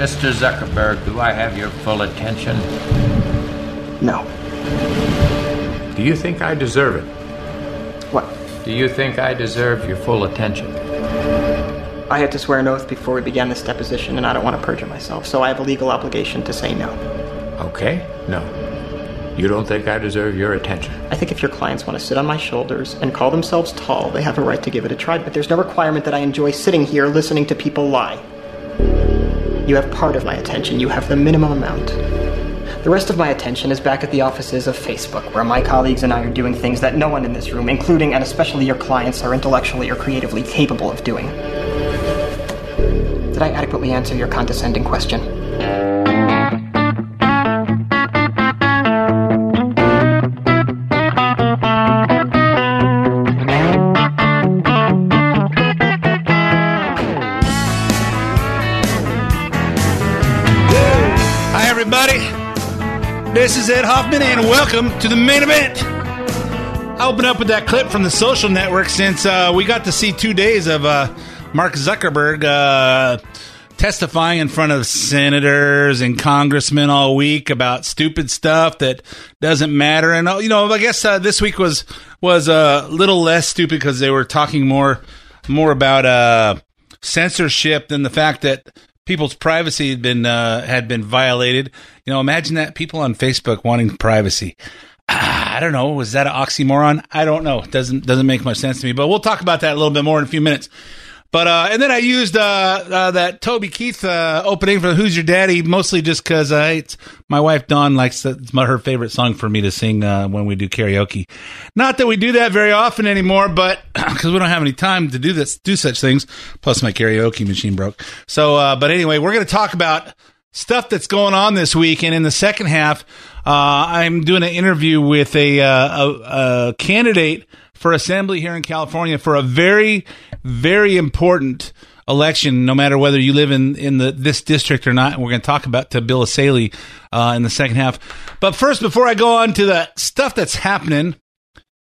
Mr. Zuckerberg, do I have your full attention? No. Do you think I deserve it? What? Do you think I deserve your full attention? I had to swear an oath before we began this deposition, and I don't want to perjure myself, so I have a legal obligation to say no. Okay, no. You don't think I deserve your attention? I think if your clients want to sit on my shoulders and call themselves tall, they have a right to give it a try, but there's no requirement that I enjoy sitting here listening to people lie. You have part of my attention, you have the minimum amount. The rest of my attention is back at the offices of Facebook, where my colleagues and I are doing things that no one in this room, including and especially your clients, are intellectually or creatively capable of doing. Did I adequately answer your condescending question? Everybody. This is Ed Hoffman, and welcome to the main event. I open up with that clip from the social network since uh, we got to see two days of uh, Mark Zuckerberg uh, testifying in front of senators and congressmen all week about stupid stuff that doesn't matter. And uh, you know, I guess uh, this week was was a little less stupid because they were talking more more about uh, censorship than the fact that people's privacy had been uh, had been violated. You know, imagine that people on Facebook wanting privacy. I don't know. Was that an oxymoron? I don't know. It doesn't doesn't make much sense to me. But we'll talk about that a little bit more in a few minutes. But uh, and then I used uh, uh, that Toby Keith uh, opening for "Who's Your Daddy" mostly just because uh, it's my wife Dawn likes it's my, her favorite song for me to sing uh, when we do karaoke. Not that we do that very often anymore, but because we don't have any time to do this, do such things. Plus, my karaoke machine broke. So, uh, but anyway, we're going to talk about stuff that's going on this week, and in the second half, uh, I'm doing an interview with a, uh, a, a candidate for assembly here in California for a very, very important election, no matter whether you live in, in the this district or not. And we're going to talk about to Bill Essayli uh, in the second half. But first, before I go on to the stuff that's happening,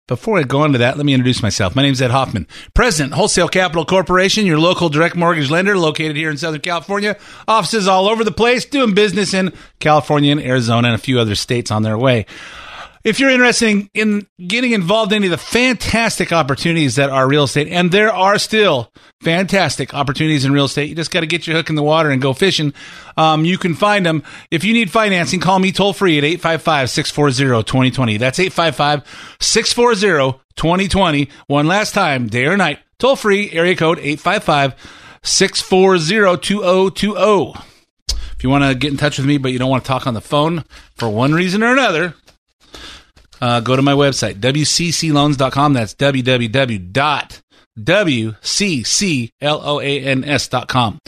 before I go on to that, let me introduce myself. My name is Ed Hoffman, President, Wholesale Capital Corporation, your local direct mortgage lender located here in Southern California. Offices all over the place, doing business in California and Arizona and a few other states on their way. If you're interested in, in getting involved in any of the fantastic opportunities that are real estate, and there are still fantastic opportunities in real estate, you just got to get your hook in the water and go fishing. Um, you can find them. If you need financing, call me toll free at 855 640 2020. That's 855 640 2020. One last time, day or night, toll free, area code 855 640 2020. If you want to get in touch with me, but you don't want to talk on the phone for one reason or another, uh, go to my website, wccloans.com. That's www.wccloans.com.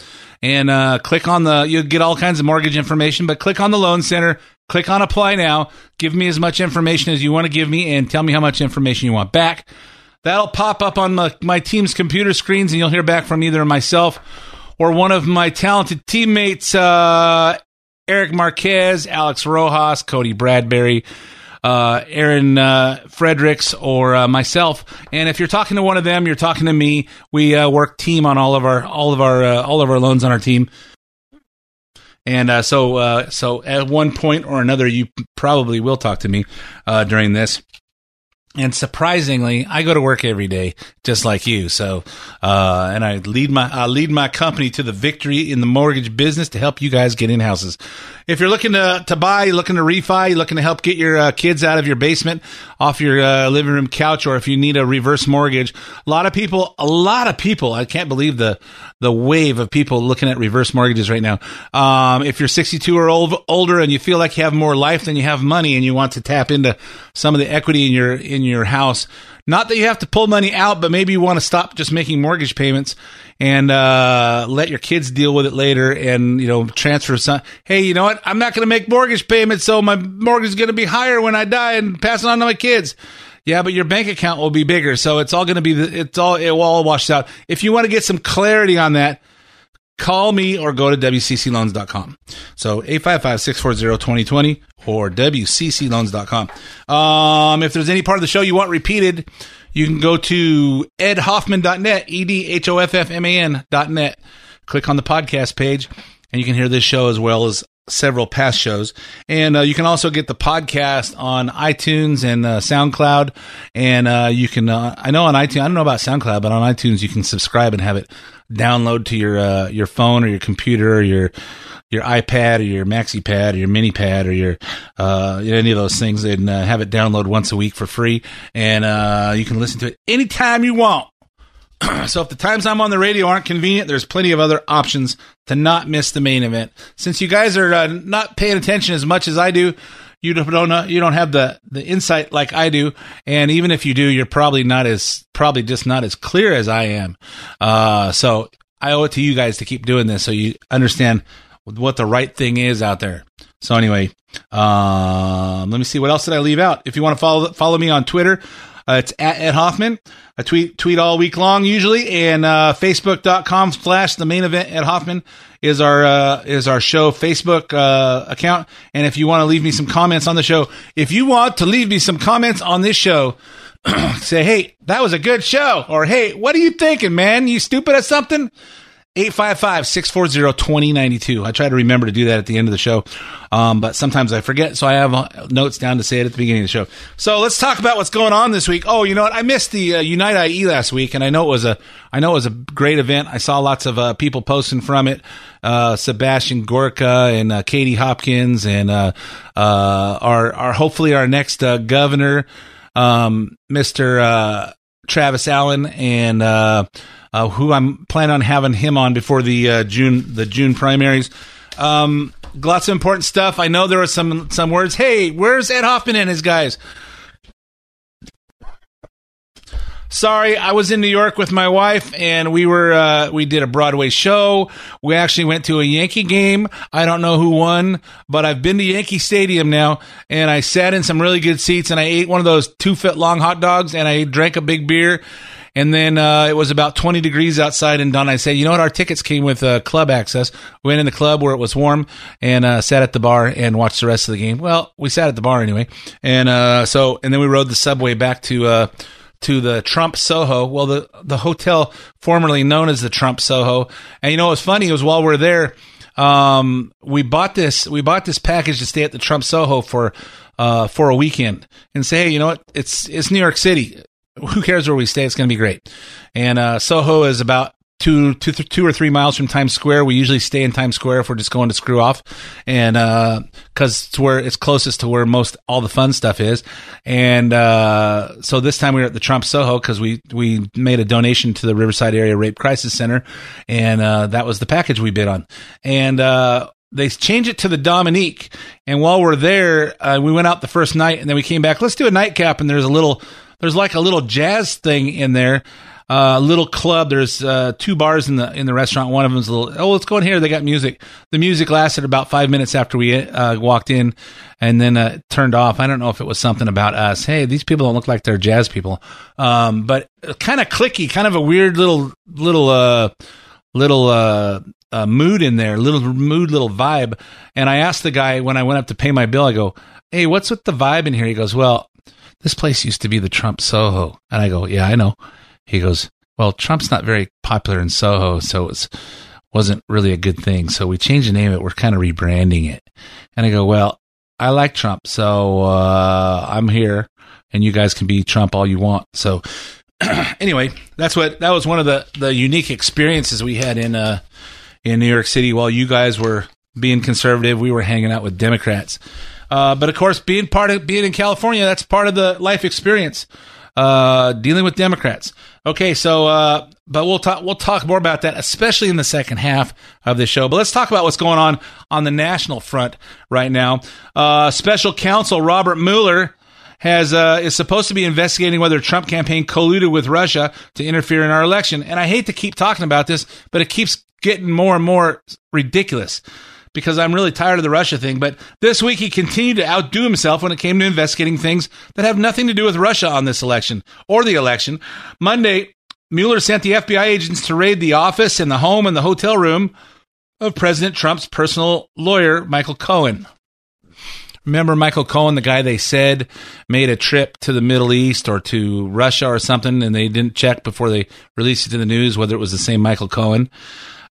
And uh, click on the, you'll get all kinds of mortgage information, but click on the loan center, click on apply now, give me as much information as you want to give me, and tell me how much information you want back. That'll pop up on my, my team's computer screens, and you'll hear back from either myself or one of my talented teammates, uh, Eric Marquez, Alex Rojas, Cody Bradbury, uh, Aaron uh, Fredericks, or uh, myself. And if you're talking to one of them, you're talking to me. We uh, work team on all of our all of our uh, all of our loans on our team. And uh, so, so at one point or another, you probably will talk to me during this. And surprisingly, I go to work every day, just like you. So, uh, and I lead my I lead my company to the victory in the mortgage business to help you guys get in houses. If you're looking to to buy, looking to refi, you're looking to help get your uh, kids out of your basement, off your uh, living room couch, or if you need a reverse mortgage, a lot of people, a lot of people, I can't believe the the wave of people looking at reverse mortgages right now. Um, if you're 62 or old, older and you feel like you have more life than you have money, and you want to tap into some of the equity in your in your house. Not that you have to pull money out, but maybe you want to stop just making mortgage payments and uh, let your kids deal with it later, and you know transfer some. Hey, you know what? I'm not going to make mortgage payments, so my mortgage is going to be higher when I die, and pass it on to my kids. Yeah, but your bank account will be bigger, so it's all going to be the, it's all it will all wash out. If you want to get some clarity on that, call me or go to wccloans.com. So 855-640-2020 or wccloans.com. Um, if there's any part of the show you want repeated, you can go to edhoffman.net, E-D-H-O-F-F-M-A-N dot net. Click on the podcast page and you can hear this show as well as several past shows. And uh, you can also get the podcast on iTunes and uh, SoundCloud. And uh, you can, uh, I know on iTunes, I don't know about SoundCloud, but on iTunes you can subscribe and have it download to your uh, your phone or your computer or your your iPad or your Maxi Pad or your Mini Pad or your uh, any of those things, and uh, have it download once a week for free, and uh, you can listen to it anytime you want. so if the times I'm on the radio aren't convenient, there's plenty of other options to not miss the main event. Since you guys are uh, not paying attention as much as I do, you don't know, you don't have the the insight like I do, and even if you do, you're probably not as probably just not as clear as I am. Uh, so I owe it to you guys to keep doing this so you understand what the right thing is out there. So anyway, um, let me see what else did I leave out. If you want to follow follow me on Twitter, uh, it's at Ed Hoffman. I tweet tweet all week long usually, and uh, Facebook.com slash the main event Ed Hoffman is our uh, is our show Facebook uh, account. And if you want to leave me some comments on the show, if you want to leave me some comments on this show, say, hey, that was a good show, or hey, what are you thinking, man? You stupid at something? 855-640-2092. I try to remember to do that at the end of the show. Um, but sometimes I forget, so I have uh, notes down to say it at the beginning of the show. So let's talk about what's going on this week. Oh, you know what? I missed the uh, Unite IE last week, and I know it was a, I know it was a great event. I saw lots of uh, people posting from it. Uh, Sebastian Gorka and uh, Katie Hopkins and uh, uh our, our hopefully our next governor, um, Mr. Travis Allen, and uh, uh, who I'm planning on having him on before the uh, June the June primaries. Um, lots of important stuff. I know there are some some words. Hey, where's Ed Hoffman and his guys? Sorry, I was in New York with my wife, and we were uh, we did a Broadway show. We actually went to a Yankee game. I don't know who won, but I've been to Yankee Stadium now, and I sat in some really good seats, and I ate one of those two foot long hot dogs, and I drank a big beer and then uh, it was about 20 degrees outside and done. I said, you know what? Our tickets came with uh, club access. We went in the club where it was warm and uh, sat at the bar and watched the rest of the game. Well, we sat at the bar anyway. And uh, so, and then we rode the subway back to uh, to the Trump Soho. Well, the the hotel formerly known as the Trump Soho. And you know what's funny? It was while we are there, um, we bought this we bought this package to stay at the Trump Soho for uh, for a weekend and say, hey, you know what? It's it's New York City who cares where we stay? It's going to be great. And uh, Soho is about two, two, two or three miles from Times Square. We usually stay in Times Square if we're just going to screw off, and because uh, it's where it's closest to where most all the fun stuff is. And uh, so this time we were at the Trump Soho because we we made a donation to the Riverside Area Rape Crisis Center, and uh, that was the package we bid on. And uh, they changed it to the Dominick. And while we're there, uh, we went out the first night, and then we came back. Let's do a nightcap, and there's a little there's like a little jazz thing in there. Uh, little club. There's uh, two bars in the in the restaurant. One of them's a little. Oh, let's go in here. They got music. The music lasted about five minutes after we uh, walked in, and then uh, turned off. I don't know if it was something about us. Hey, these people don't look like they're jazz people. Um, but kind of clicky, kind of a weird little little uh, little mood in there, little mood, little vibe. And I asked the guy when I went up to pay my bill, I go, Hey, what's with the vibe in here? He goes, Well, this place used to be the Trump Soho. And I go, yeah, I know. He goes, well, Trump's not very popular in Soho, so it wasn't really a good thing. So we changed the name of it. We're kind of rebranding it. And I go, well, I like Trump, so uh, I'm here, and you guys can be Trump all you want. So anyway, that's what that was one of the the unique experiences we had in uh in New York City while you guys were being conservative. We were hanging out with Democrats. Uh, but of course, being part of being in California, that's part of the life experience. Uh, dealing with Democrats. Okay, so uh, but we'll talk we'll talk more about that, especially in the second half of the show. But let's talk about what's going on on the national front right now. Uh, Special Counsel Robert Mueller has uh, is supposed to be investigating whether Trump campaign colluded with Russia to interfere in our election. And I hate to keep talking about this, but it keeps getting more and more ridiculous because I'm really tired of the Russia thing. But this week he continued to outdo himself when it came to investigating things that have nothing to do with Russia on this election or the election. Monday, Mueller sent the FBI agents to raid the office and the home and the hotel room of President Trump's personal lawyer, Michael Cohen. Remember Michael Cohen, the guy they said made a trip to the Middle East or to Russia or something, and they didn't check before they released it to the news whether it was the same Michael Cohen.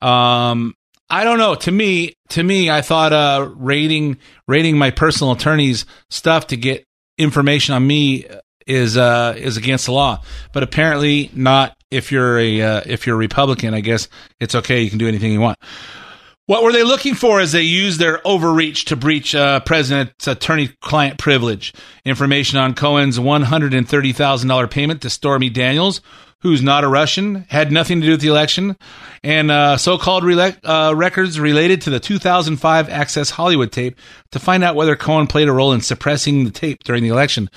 Um, I don't know. To me, to me, I thought uh, rating rating my personal attorney's stuff to get information on me is uh, is against the law. But apparently not. If you're a uh, if you're a Republican, I guess it's okay. You can do anything you want. What were they looking for as they used their overreach to breach uh, President's attorney-client privilege? Information on Cohen's $130,000 payment to Stormy Daniels, who's not a Russian, had nothing to do with the election, and uh, so-called rele- uh, records related to the 2005 Access Hollywood tape to find out whether Cohen played a role in suppressing the tape during the election.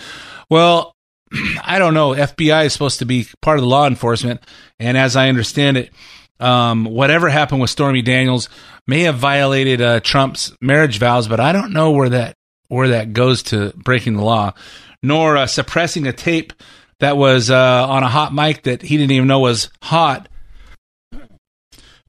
Well, I don't know. FBI is supposed to be part of the law enforcement, and as I understand it, um, whatever happened with Stormy Daniels may have violated uh, Trump's marriage vows, but I don't know where that where that goes to breaking the law, nor uh, suppressing a tape that was uh, on a hot mic that he didn't even know was hot.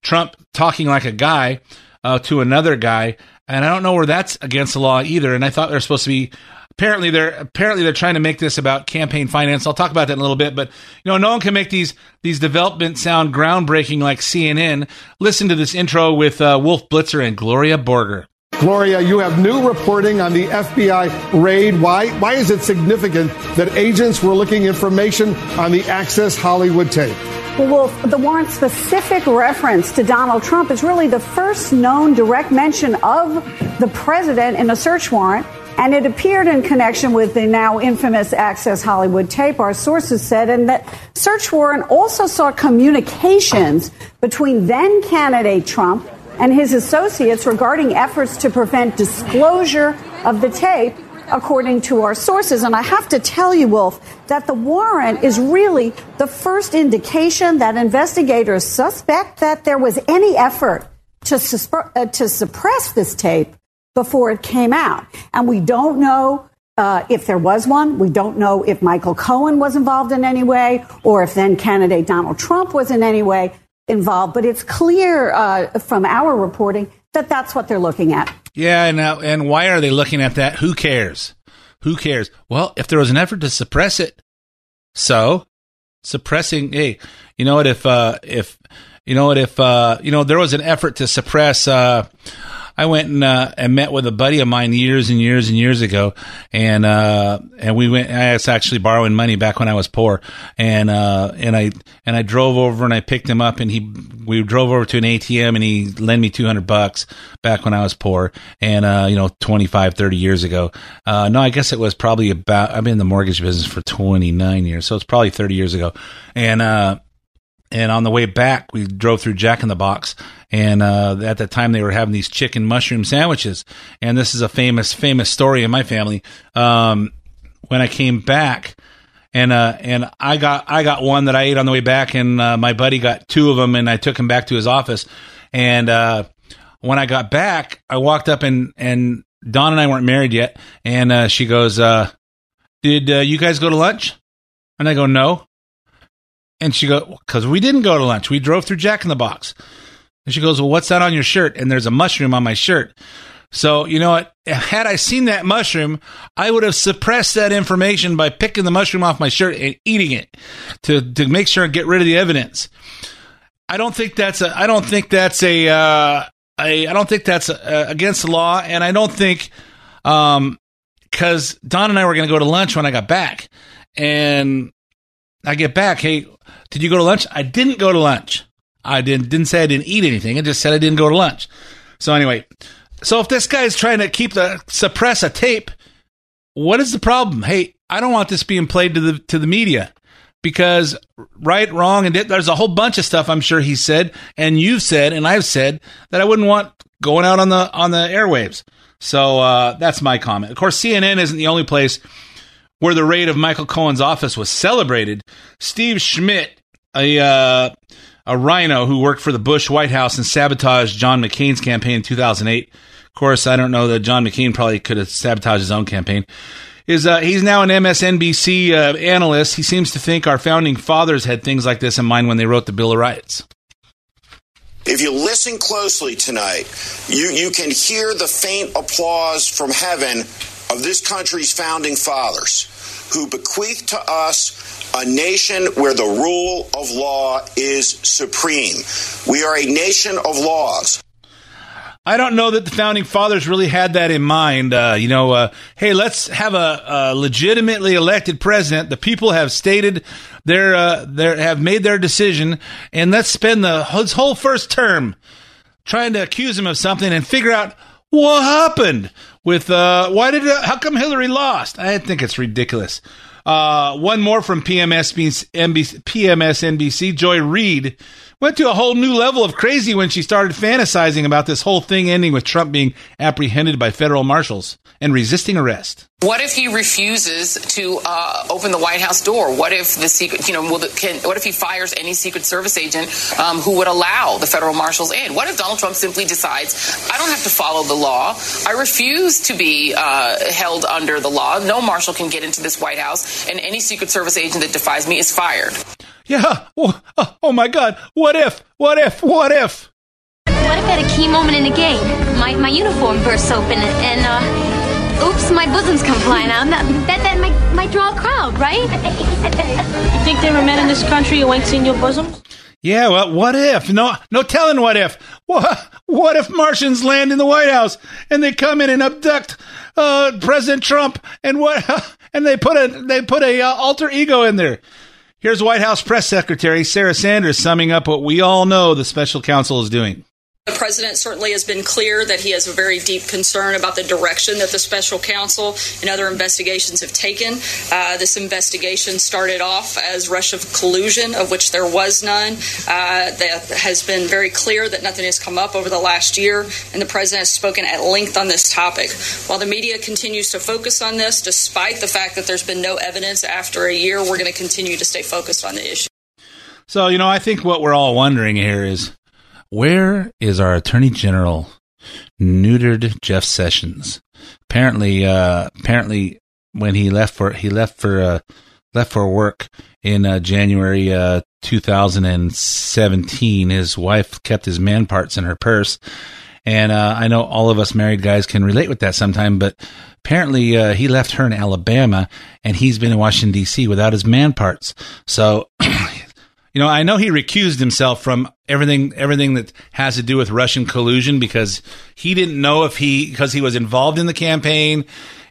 Trump talking like a guy uh, to another guy, and I don't know where that's against the law either. And I thought they're supposed to be. Apparently, they're apparently they're trying to make this about campaign finance. I'll talk about that in a little bit. But you know, no one can make these these developments sound groundbreaking like CNN. Listen to this intro with uh, Wolf Blitzer and Gloria Borger. Gloria, you have new reporting on the FBI raid. Why? Why is it significant that agents were looking information on the Access Hollywood tape? Well, Wolf, the warrant's specific reference to Donald Trump is really the first known direct mention of the president in a search warrant. And it appeared in connection with the now infamous Access Hollywood tape, our sources said, and that search warrant also saw communications between then candidate Trump and his associates regarding efforts to prevent disclosure of the tape, according to our sources. And I have to tell you, Wolf, that the warrant is really the first indication that investigators suspect that there was any effort to, uh, to suppress this tape before it came out. And we don't know uh, if there was one. We don't know if Michael Cohen was involved in any way or if then candidate Donald Trump was in any way involved. But it's clear uh, from our reporting that that's what they're looking at. Yeah, and uh, and why are they looking at that? Who cares? Who cares? Well, if there was an effort to suppress it, so suppressing. Hey, you know what? If uh, if you know what? If uh, you know there was an effort to suppress. Uh, I went and, uh, and met with a buddy of mine years and years and years ago, and uh, and we went. I was actually borrowing money back when I was poor, and uh, and I and I drove over and I picked him up, and he we drove over to an ATM, and he lent me two hundred bucks back when I was poor, and uh, you know 25, 30 years ago. Uh, no, I guess it was probably about. I've been in the mortgage business for twenty nine years, so it's probably thirty years ago, and. uh and on the way back, we drove through Jack in the Box, and uh, at that time they were having these chicken mushroom sandwiches. And this is a famous, famous story in my family. Um, when I came back, and uh, and I got I got one that I ate on the way back, and uh, my buddy got two of them, and I took him back to his office. And uh, when I got back, I walked up and and Dawn and I weren't married yet, and uh, she goes, uh, "Did you guys go to lunch?" And I go, "No." And she goes, because we didn't go to lunch. We drove through Jack in the Box. And she goes, well, what's that on your shirt? And there's a mushroom on my shirt. So, you know what? Had I seen that mushroom, I would have suppressed that information by picking the mushroom off my shirt and eating it to, to make sure and get rid of the evidence. I don't think that's a, I don't think that's a, uh, I, I don't think that's a, against the law. And I don't think, um, cause Dawn and I were going to go to lunch when I got back and I get back. Hey, did you go to lunch? I didn't go to lunch. I didn't didn't say I didn't eat anything. I just said I didn't go to lunch. So anyway, so if this guy's trying to keep the suppress a tape, what is the problem? Hey, I don't want this being played to the to the media because right, wrong, and there's a whole bunch of stuff I'm sure he said and you've said and I've said that I wouldn't want going out on the on the airwaves. So uh, that's my comment. Of course, CNN isn't the only place where the raid of Michael Cohen's office was celebrated, Steve Schmidt, a uh, a rhino who worked for the Bush White House and sabotaged John McCain's campaign in 2008. Of course, I don't know that John McCain probably could have sabotaged his own campaign. Is uh, he's now an MSNBC uh, analyst. He seems to think our founding fathers had things like this in mind when they wrote the Bill of Rights. If you listen closely tonight, you, you can hear the faint applause from heaven of this country's founding fathers who bequeathed to us a nation where the rule of law is supreme. We are a nation of laws. I don't know that the founding fathers really had that in mind. Uh, you know, uh, hey, let's have a, a, legitimately elected president. The people have stated their, uh, their have made their decision, and let's spend the his whole first term trying to accuse him of something and figure out what happened with uh, why did uh, how come Hillary lost? I think it's ridiculous. Uh, one more from PMS NBC, PMSNBC. Joy Reid went to a whole new level of crazy when she started fantasizing about this whole thing ending with Trump being apprehended by federal marshals and resisting arrest. What if he refuses to uh, open the White House door? What if the secret, you know, the, can, what if he fires any Secret Service agent um, who would allow the federal marshals in? What if Donald Trump simply decides, I don't have to follow the law. I refuse to be uh, held under the law. No marshal can get into this White House, and any Secret Service agent that defies me is fired. Yeah. Oh, oh my God. What if? What if? What if? What if at a key moment in the game, my, my uniform bursts open and, uh, Oops, my bosoms come flying out. That, that, that might, might draw a crowd, right? you think there were men in this country who ain't seen your bosoms? Yeah, well, what if? No, no telling what if. What, what if Martians land in the White House and they come in and abduct uh, President Trump and what? And they put a they put a uh, alter ego in there. Here's White House press secretary Sarah Sanders summing up what we all know the special counsel is doing. The president certainly has been clear that he has a very deep concern about the direction that the special counsel and other investigations have taken. Uh, this investigation started off as Russia collusion, of which there was none. Uh, that has been very clear that nothing has come up over the last year, and the president has spoken at length on this topic. While the media continues to focus on this, despite the fact that there's been no evidence after a year, we're going to continue to stay focused on the issue. So, you know, I think what we're all wondering here is where is our Attorney General neutered Jeff Sessions? Apparently, uh, apparently, when he left for he left for uh, left for work in uh, January uh, 2017, his wife kept his man parts in her purse. And uh, I know all of us married guys can relate with that sometime, but apparently uh, he left her in Alabama and he's been in Washington, D.C. without his man parts. So You know, I know he recused himself from everything everything that has to do with Russian collusion because he didn't know if he because he was involved in the campaign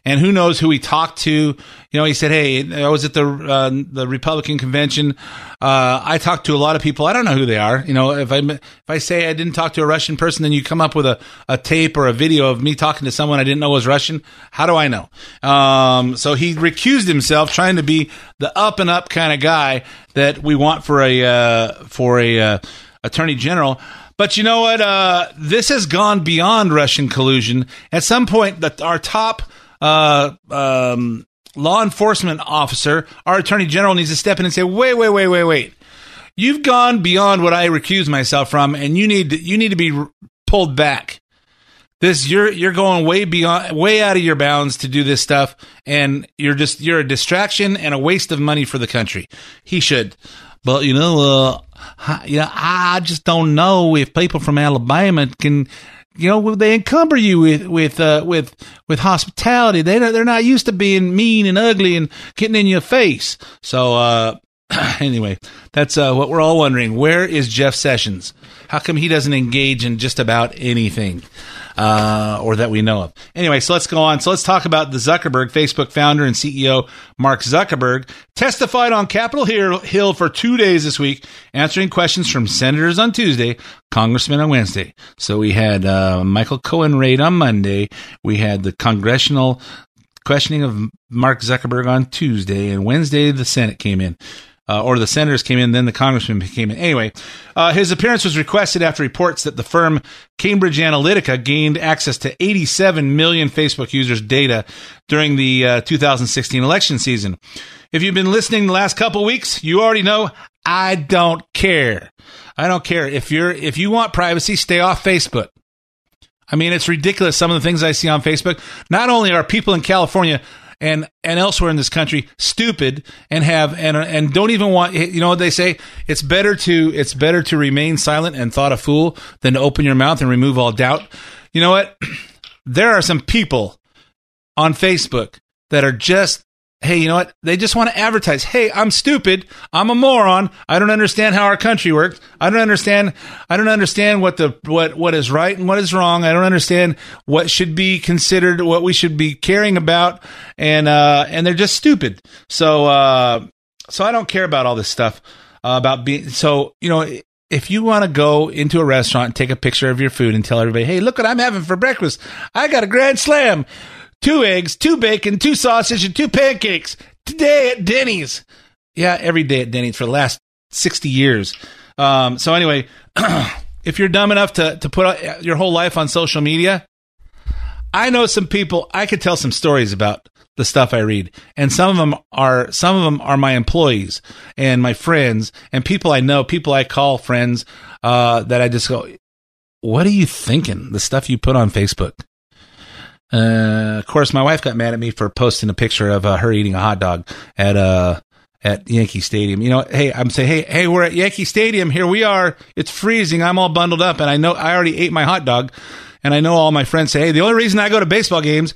and who knows who he talked to. You know, he said, "Hey, I was at the uh, the Republican convention. Uh, I talked to a lot of people. I don't know who they are. You know, if I if I say I didn't talk to a Russian person, then you come up with a, a tape or a video of me talking to someone I didn't know was Russian. How do I know? Um, so he recused himself, trying to be the up and up kind of guy that we want for a uh, for a uh, attorney general." But you know what? Uh, this has gone beyond Russian collusion. At some point, that our top uh, um, law enforcement officer, our attorney general needs to step in and say, wait, wait, wait, wait, wait. You've gone beyond what I recuse myself from, and you need to, you need to be pulled back. This you're you're going way beyond, way out of your bounds to do this stuff, and you're just you're a distraction and a waste of money for the country. He should, but you know, uh, yeah, I just don't know if people from Alabama can you know they encumber you with with uh, with with hospitality. They they're not used to being mean and ugly and getting in your face. So uh, anyway, that's uh, what we're all wondering. Where is Jeff Sessions? How come he doesn't engage in just about anything? uh, or that we know of. Anyway, so let's go on. So let's talk about the Zuckerberg, Facebook founder and CEO Mark Zuckerberg, testified on Capitol Hill for two days this week, answering questions from senators on Tuesday, congressmen on Wednesday. So we had uh, Michael Cohen raid on Monday. We had the congressional questioning of Mark Zuckerberg on Tuesday, and Wednesday the Senate came in. Uh, or the senators came in, then the congressman came in. Anyway, uh, his appearance was requested after reports that the firm Cambridge Analytica gained access to 87 million Facebook users' data during the uh, 2016 election season. If you've been listening the last couple weeks, you already know I don't care. I don't care if you're if you want privacy, stay off Facebook. I mean, it's ridiculous some of the things I see on Facebook. Not only are people in California and and elsewhere in this country stupid and have and and don't even want you know what they say it's better to it's better to remain silent and thought a fool than to open your mouth and remove all doubt. You know what? There are some people on Facebook that are just hey, you know what? They just want to advertise. Hey, I'm stupid. I'm a moron. I don't understand how our country works. I don't understand. I don't understand what the what what is right and what is wrong. I don't understand what should be considered, what we should be caring about, and uh, and they're just stupid. So uh, so I don't care about all this stuff uh, about being. So you know. If you want to go into a restaurant and take a picture of your food and tell everybody, hey, look what I'm having for breakfast. I got a grand slam two eggs, two bacon, two sausage, and two pancakes today at Denny's. Yeah, every day at Denny's for the last 60 years. Um, so anyway, if you're dumb enough to, to put your whole life on social media, I know some people, I could tell some stories about the stuff I read. And some of them are, some of them are my employees and my friends and people I know, people I call friends, uh, that I just go, what are you thinking? The stuff you put on Facebook. Uh, of course, my wife got mad at me for posting a picture of uh, her eating a hot dog at uh at Yankee Stadium. You know, hey, I'm saying, hey, hey, we're at Yankee Stadium. Here we are. It's freezing. I'm all bundled up, and I know I already ate my hot dog, and I know all my friends say, hey, the only reason I go to baseball games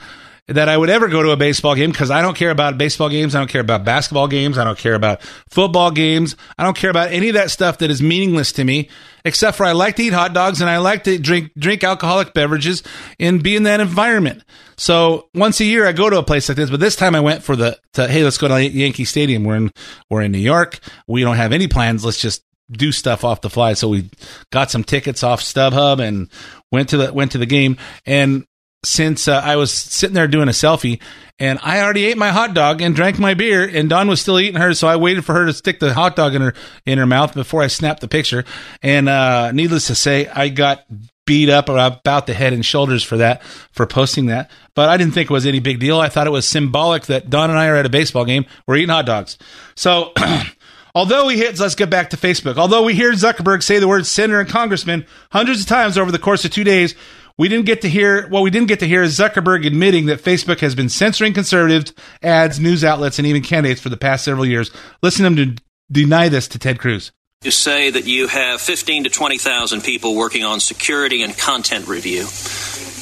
that I would ever go to a baseball game because I don't care about baseball games. I don't care about basketball games. I don't care about football games. I don't care about any of that stuff that is meaningless to me, except for I like to eat hot dogs and I like to drink, drink alcoholic beverages and be in that environment. So once a year I go to a place like this, but this time I went for the, to, hey, let's go to Yankee Stadium. We're in, we're in New York. We don't have any plans. Let's just do stuff off the fly. So we got some tickets off StubHub and went to the went to the game. And since uh, I was sitting there doing a selfie and I already ate my hot dog and drank my beer and Dawn was still eating hers. So I waited for her to stick the hot dog in her, in her mouth before I snapped the picture. And, uh, needless to say, I got beat up about the head and shoulders for that, for posting that. But I didn't think it was any big deal. I thought it was symbolic that Dawn and I are at a baseball game. We're eating hot dogs. So, although we hit, let's get back to Facebook. Although we hear Zuckerberg say the words senator and congressman hundreds of times over the course of two days, we didn't get to hear what we didn't get to hear is Zuckerberg admitting that Facebook has been censoring conservatives, ads, news outlets, and even candidates for the past several years. Listen to him to deny this to Ted Cruz. You say that you have 15 to 20,000 people working on security and content review.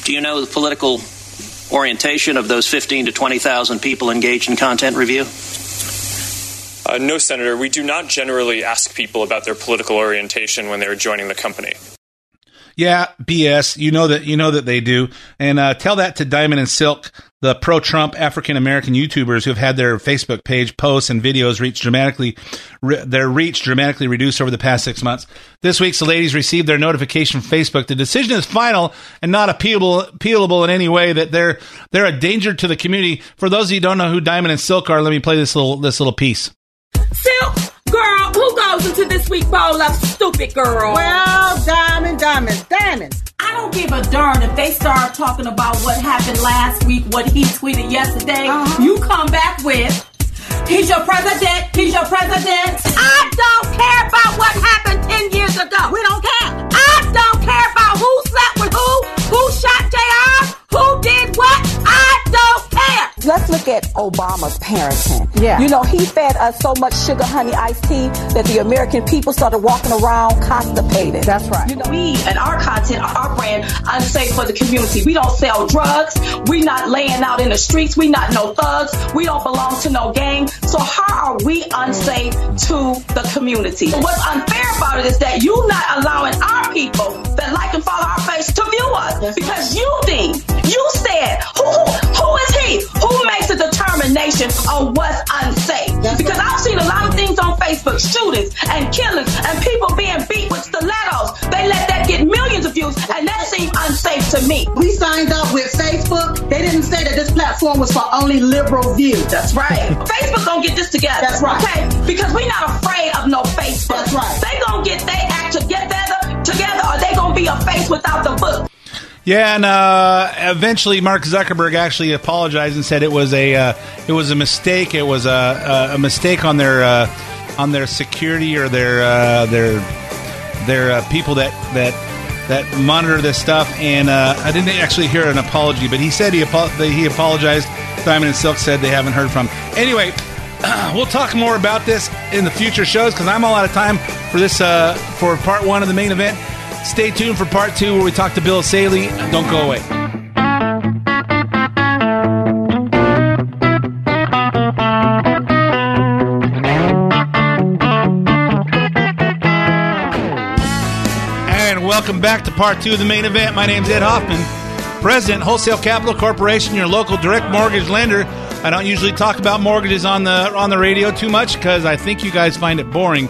Do you know the political orientation of those 15 to 20,000 people engaged in content review? Uh, no, Senator. We do not generally ask people about their political orientation when they're joining the company. Yeah, BS. You know that you know that they do, and uh, tell that to Diamond and Silk, the pro-Trump African American YouTubers who have had their Facebook page posts and videos reach dramatically, re- their reach dramatically reduced over the past six months. This week, the ladies received their notification from Facebook. The decision is final and not appealable, appealable in any way. That they're they're a danger to the community. For those of you who don't know who Diamond and Silk are, let me play this little this little piece. Silk Goes into this week bowl of stupid girl? Well, diamond, diamond, diamond. I don't give a darn if they start talking about what happened last week, what he tweeted yesterday. Uh-huh. You come back with, he's your president, he's your president. I don't care about what happened 10 years ago. We don't care. I don't care about who slept with who, who shot JR, who did what. I don't. Let's look at Obama's parenting. Yeah. You know, he fed us so much sugar honey iced tea that the American people started walking around constipated. That's right. You know, we and our content, our brand, unsafe for the community. We don't sell drugs. We not laying out in the streets. We not no thugs. We don't belong to no gang. So how are we unsafe to the community? What's unfair about it is that you not allowing our people that like and follow our face to view us because you think you said who who is he? Who makes a determination on what's unsafe? Because I've seen a lot of things on Facebook shootings and killings and people being beat with stilettos. They let that get millions of views, and that seemed unsafe to me. We signed up with Facebook. They didn't say that this platform was for only liberal views. That's right. Facebook gonna get this together. That's right. Okay, because we're not afraid of no Facebook. That's right. They gonna get they act together, together, or they gonna be a face without the book. Yeah, and uh, eventually Mark Zuckerberg actually apologized and said it was a uh, it was a mistake. It was a, a, mistake on their uh, on their security or their uh, their their uh, people that that that monitor this stuff. And uh, I didn't actually hear an apology, but he said he apo- he apologized. Diamond and Silk said they haven't heard from. Anyway, we'll talk more about this in the future shows because I'm all out of time for this for part one of the main event. Stay tuned for part two where we talk to Bill Essayli. Don't go away. And welcome back to part two of the main event. My name's Ed Hoffman, President, Wholesale Capital Corporation, your local direct mortgage lender. I don't usually talk about mortgages on the on the radio too much because I think you guys find it boring.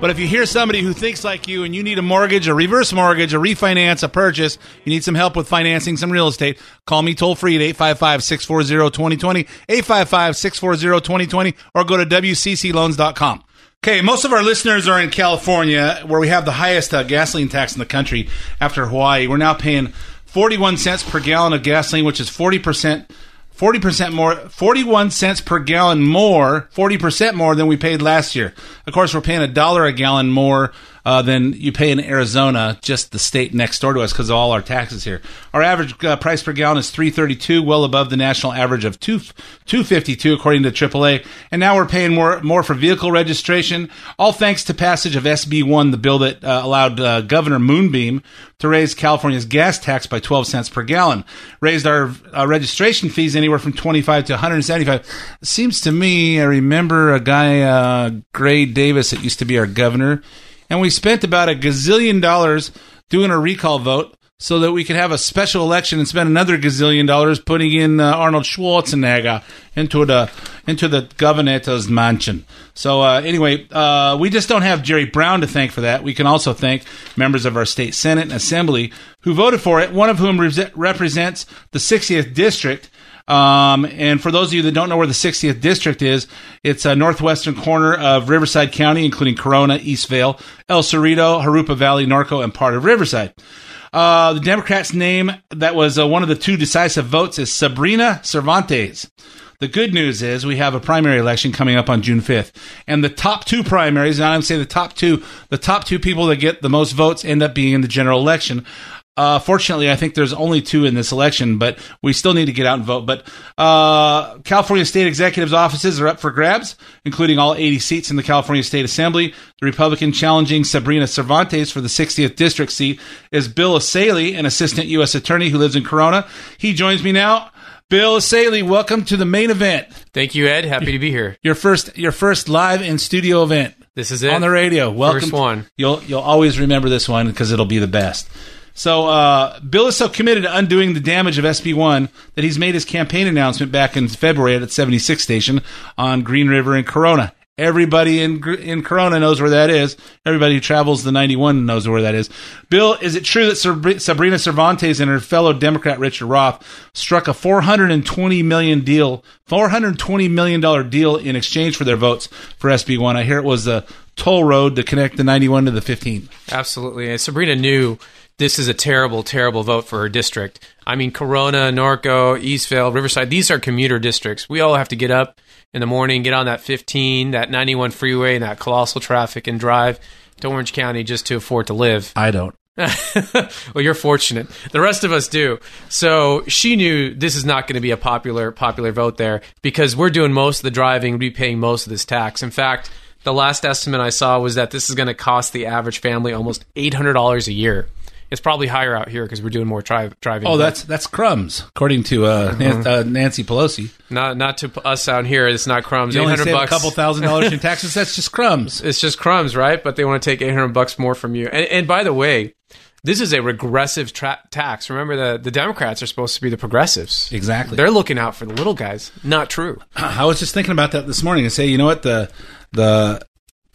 But if you hear somebody who thinks like you and you need a mortgage, a reverse mortgage, a refinance, a purchase, you need some help with financing some real estate, call me toll free at 855 640 2020, 855 640 2020, or go to WCCLoans.com. Okay, most of our listeners are in California, where we have the highest uh, gasoline tax in the country after Hawaii. We're now paying 41 cents per gallon of gasoline, which is 40%. 40% more, 41 cents per gallon more, 40% more than we paid last year. Of course, we're paying a dollar a gallon more uh, than you pay in Arizona, just the state next door to us because of all our taxes here. Our average uh, price per gallon is 332, well above the national average of 2 252 according to AAA. And now we're paying more more for vehicle registration, all thanks to passage of SB 1, the bill that uh, allowed uh, Governor Moonbeam to raise California's gas tax by 12 cents per gallon. Raised our uh, registration fees anywhere from 25 to 175. Seems to me, I remember a guy, uh, Gray Davis, that used to be our governor, and we spent about a gazillion dollars doing a recall vote so that we could have a special election and spend another gazillion dollars putting in uh, Arnold Schwarzenegger into the into the governor's mansion. So uh, anyway, uh, we just don't have Jerry Brown to thank for that. We can also thank members of our state senate and assembly who voted for it. One of whom re- represents the 60th district. Um, and for those of you that don't know where the 60th district is, it's a northwestern corner of Riverside County, including Corona, Eastvale, El Cerrito, Jurupa Valley, Norco, and part of Riverside. Uh, the Democrats' name that was uh, one of the two decisive votes is Sabrina Cervantes. The good news is we have a primary election coming up on June 5th. And the top two primaries, and I'm say the top two, the top two people that get the most votes end up being in the general election. Uh, fortunately, I think there's only two in this election, but we still need to get out and vote. But uh, California state executives' offices are up for grabs, including all 80 seats in the California State Assembly. The Republican challenging Sabrina Cervantes for the 60th district seat is Bill Essayli, an assistant U.S. attorney who lives in Corona. He joins me now. Bill Essayli, welcome to the main event. Thank you, Ed. Happy to be here. Your first, your first live in studio event. This is it on the radio. Welcome. First one. You'll you'll always remember this one because it'll be the best. So uh, Bill is so committed to undoing the damage of SB1 that he's made his campaign announcement back in February at 76 station on Green River in Corona. Everybody in in Corona knows where that is. Everybody who travels the 91 knows where that is. Bill, is it true that Sabrina Cervantes and her fellow Democrat Richard Roth struck a 420 million deal, 420 million dollar deal in exchange for their votes for SB1? I hear it was a toll road to connect the 91 to the 15. Absolutely. And Sabrina knew this is a terrible, terrible vote for her district. I mean, Corona, Norco, Eastvale, Riverside, these are commuter districts. We all have to get up in the morning, get on that 15, that 91 freeway, and that colossal traffic and drive to Orange County just to afford to live. I don't. well, you're fortunate. The rest of us do. So she knew this is not going to be a popular popular vote there because we're doing most of the driving, we paying most of this tax. In fact, the last estimate I saw was that this is going to cost the average family almost eight hundred dollars a year. It's probably higher out here because we're doing more tri- driving. Oh, that's that's crumbs, according to uh, Nan- uh, Nancy Pelosi. not not to us out here. It's not crumbs. You only save bucks, a couple thousand dollars in taxes. That's just crumbs. It's just crumbs, right? But they want to take eight hundred bucks more from you. And, and by the way, this is a regressive tra- tax. Remember, the the Democrats are supposed to be the progressives. Exactly. They're looking out for the little guys. Not true. I was just thinking about that this morning and say, you know what the the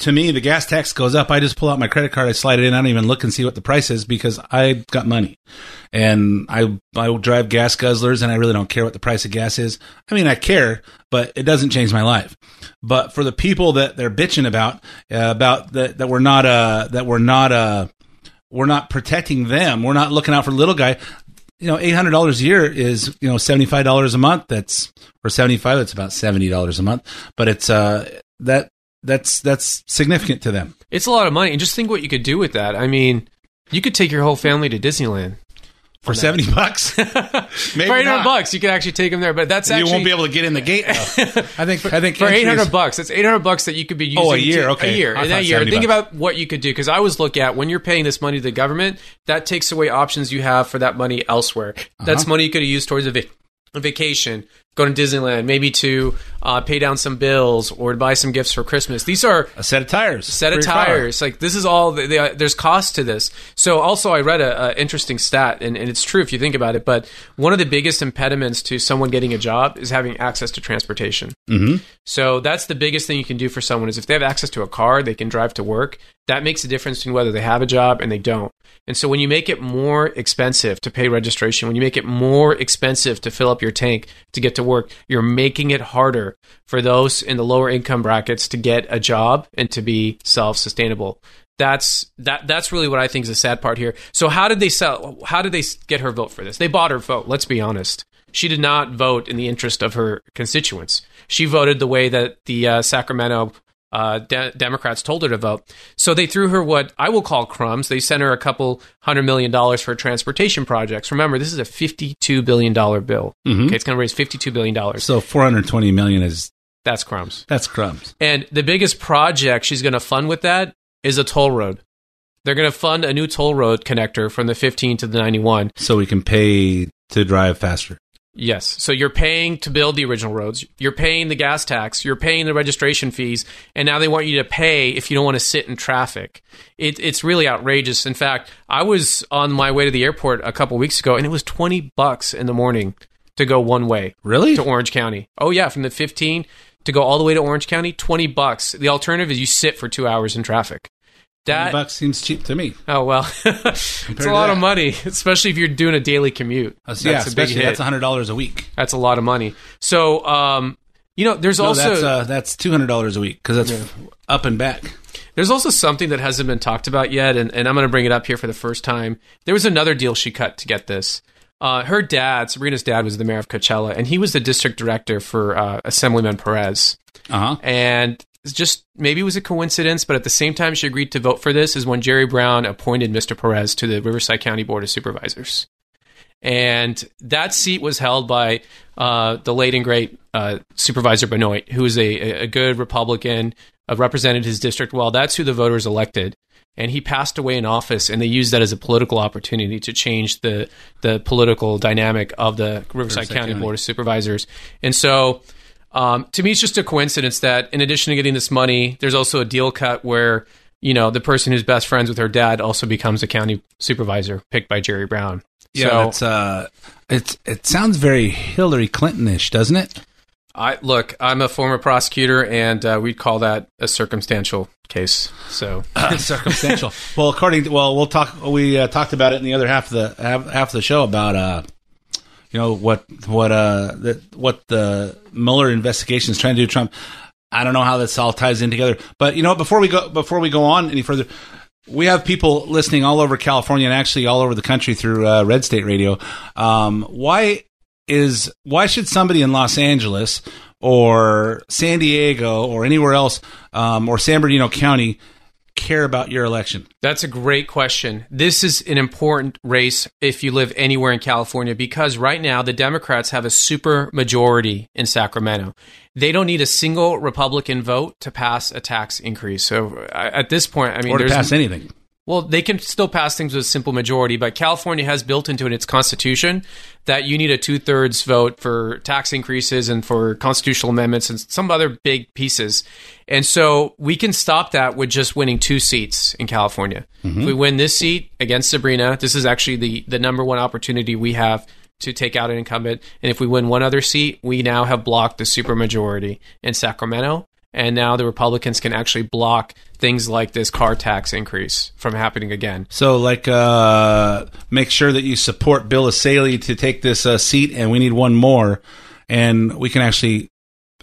to me, the gas tax goes up. I just pull out my credit card, I slide it in. I don't even look and see what the price is because I got money, and I I drive gas guzzlers, and I really don't care what the price of gas is. I mean, I care, but it doesn't change my life. But for the people that they're bitching about uh, about that that we're not uh that we're not uh we're not protecting them. We're not looking out for the little guy. You know, eight hundred dollars a year is you know seventy five dollars a month. That's or seventy five. That's about seventy dollars a month. But it's uh that that's that's significant to them. It's a lot of money, and just think what you could do with that. I mean, you could take your whole family to Disneyland for seventy bucks. Maybe for eight hundred bucks, you could actually take them there. But that's actually, You won't be able to get in the gate. I think. I think for eight hundred bucks. it's eight hundred bucks that you could be using. Oh, a year, to- okay. a year. I In that year, 70 think about what you could do. Because I always look at when you're paying this money to the government, that takes away options you have for that money elsewhere. That's Uh-huh. money you could have used towards a, va- a vacation, going to Disneyland, maybe to uh, pay down some bills or to buy some gifts for Christmas. These are a set of tires, set of your car. tires. Like this is all. The, the, there's cost to this. So also, I read a, a interesting stat, and, and it's true if you think about it. But one of the biggest impediments to someone getting a job is having access to transportation. Mhm. So that's the biggest thing you can do for someone is if they have access to a car, they can drive to work. That makes a difference between whether they have a job and they don't. And so when you make it more expensive to pay registration, when you make it more expensive to fill up your tank to get to work, you're making it harder for those in the lower income brackets to get a job and to be self-sustainable. That's that that's really what I think is the sad part here. So how did they sell how did they get her vote for this? They bought her vote, let's be honest. She did not vote in the interest of her constituents. She voted the way that the uh, Sacramento uh, de- Democrats told her to vote. So they threw her what I will call crumbs. They sent her a couple hundred million dollars for transportation projects. Remember, this is a fifty-two billion dollar bill. Mhm. Okay, it's going to raise fifty-two billion dollars. So four hundred twenty million is That's crumbs. that's crumbs. And the biggest project she's going to fund with that is a toll road. They're going to fund a new toll road connector from the 15 to the 91. So we can pay to drive faster. Yes. So you're paying to build the original roads. You're paying the gas tax. You're paying the registration fees. And now they want you to pay if you don't want to sit in traffic. It, it's really outrageous. In fact, I was on my way to the airport a couple weeks ago and it was 20 bucks in the morning to go one way. Really? To Orange County. Oh, yeah. From the 15 to go all the way to Orange County, 20 bucks. The alternative is you sit for two hours in traffic. That bucks seems cheap to me. oh, well, it's a lot of money, especially if you're doing a daily commute. That's, yeah, a big especially hit. that's hundred dollars a week. That's a lot of money. So, um, you know, there's No, also that's uh, that's two hundred dollars a week because that's f- up and back. there's also something that hasn't been talked about yet, and, and I'm going to bring it up here for the first time. There was another deal she cut to get this. Uh, her dad, Sabrina's dad, was the mayor of Coachella, and he was the district director for uh, Assemblyman Perez. Uh huh. And just maybe it was a coincidence, but at the same time she agreed to vote for this is when Jerry Brown appointed Mr. Perez to the Riverside County Board of Supervisors. And that seat was held by uh, the late and great uh, Supervisor Benoit, who is a, a good Republican, uh, represented his district well. That's who the voters elected. And he passed away in office, and they used that as a political opportunity to change the the political dynamic of the Riverside, Riverside County, County. Board of Supervisors. And so, um, to me, it's just a coincidence that in addition to getting this money, there's also a deal cut where you know the person who's best friends with her dad also becomes a county supervisor picked by Jerry Brown. Yeah, so, that's uh, it's it sounds very Hillary Clinton-ish, doesn't it? I look, I'm a former prosecutor, and uh, we'd call that a circumstantial case. So circumstantial. well, according to well, we'll talk. We uh, talked about it in the other half of the half, half of the show about uh, you know what what uh the, what the Mueller investigation is trying to do to Trump. I don't know how this all ties in together, but you know, before we go before we go on any further, we have people listening all over California and actually all over the country through uh, Red State Radio. Um, why is why should somebody in Los Angeles or San Diego or anywhere else um, or San Bernardino County care about your election? That's a great question. This is an important race if you live anywhere in California because right now the Democrats have a super majority in Sacramento. They don't need a single Republican vote to pass a tax increase. So at this point, I mean, or to pass anything. Well, they can still pass things with a simple majority, but California has built into it its constitution that you need a two thirds vote for tax increases and for constitutional amendments and some other big pieces. And so we can stop that with just winning two seats in California. Mm-hmm. If we win this seat against Sabrina, this is actually the, the number one opportunity we have to take out an incumbent. And if we win one other seat, we now have blocked the supermajority in Sacramento and now the Republicans can actually block things like this car tax increase from happening again. So, like, uh, make sure that you support Bill Essayli to take this uh, seat, and we need one more, and we can actually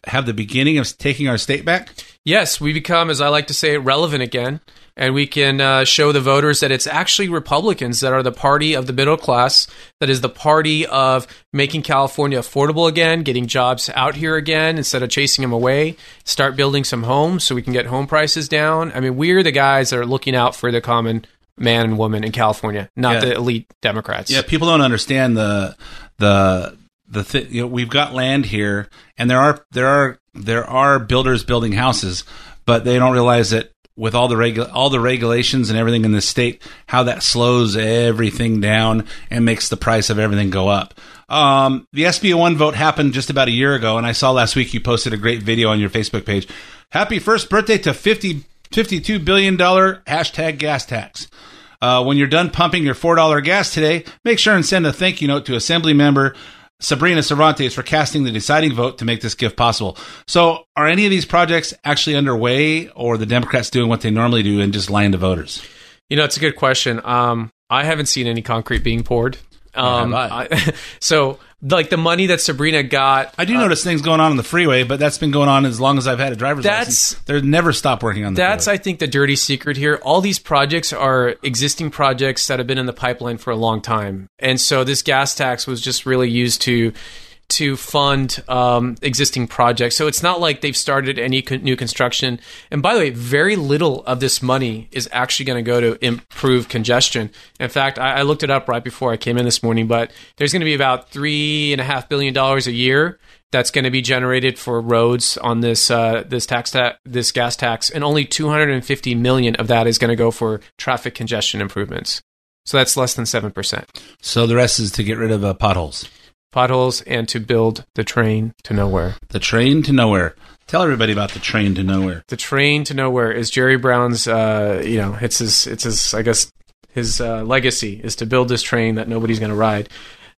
have the beginning of taking our state back. Yes, we become, as I like to say, relevant again, and we can uh, show the voters that it's actually Republicans that are the party of the middle class, that is the party of making California affordable again, getting jobs out here again instead of chasing them away, start building some homes so we can get home prices down. I mean, we're the guys that are looking out for the common man and woman in California, not Yeah. the elite Democrats. Yeah, people don't understand the the the th- you know we've got land here, and there are there are there are builders building houses, but they don't realize that with all the regu- all the regulations and everything in the state, how that slows everything down and makes the price of everything go up. Um, the SB one vote happened just about a year ago, and I saw last week you posted a great video on your Facebook page. Happy first birthday to 50, $52 billion hashtag gas tax. Uh, when you're done pumping your $4 gas today, make sure and send a thank you note to Assembly member Sabrina Cervantes for casting the deciding vote to make this gift possible. So, are any of these projects actually underway, or the Democrats doing what they normally do and just lying to voters? You know, it's a good question. Um, I haven't seen any concrete being poured. Um, Neither have I- so, like the money that Sabrina got, I do notice things going on on the freeway, but that's been going on as long as I've had a driver's That's- license. They're never stopped working on the That's, I think, the dirty secret here. All these projects are existing projects that have been in the pipeline for a long time, and so this gas tax was just really used to to fund um, existing projects. So it's not like they've started any con- new construction. And by the way, very little of this money is actually going to go to improve congestion. In fact, I, I looked it up right before I came in this morning, but there's going to be about three and a half billion dollars a year that's going to be generated for roads on this uh, this tax ta- this gas tax, and only 250 million of that is going to go for traffic congestion improvements. So that's less than seven percent. So the rest is to get rid of uh, potholes. Potholes and to build the train to nowhere. The train to nowhere. Tell everybody about the train to nowhere. The train to nowhere is Jerry Brown's. Uh, you know, it's his. It's his. I guess his uh, legacy is to build this train that nobody's going to ride.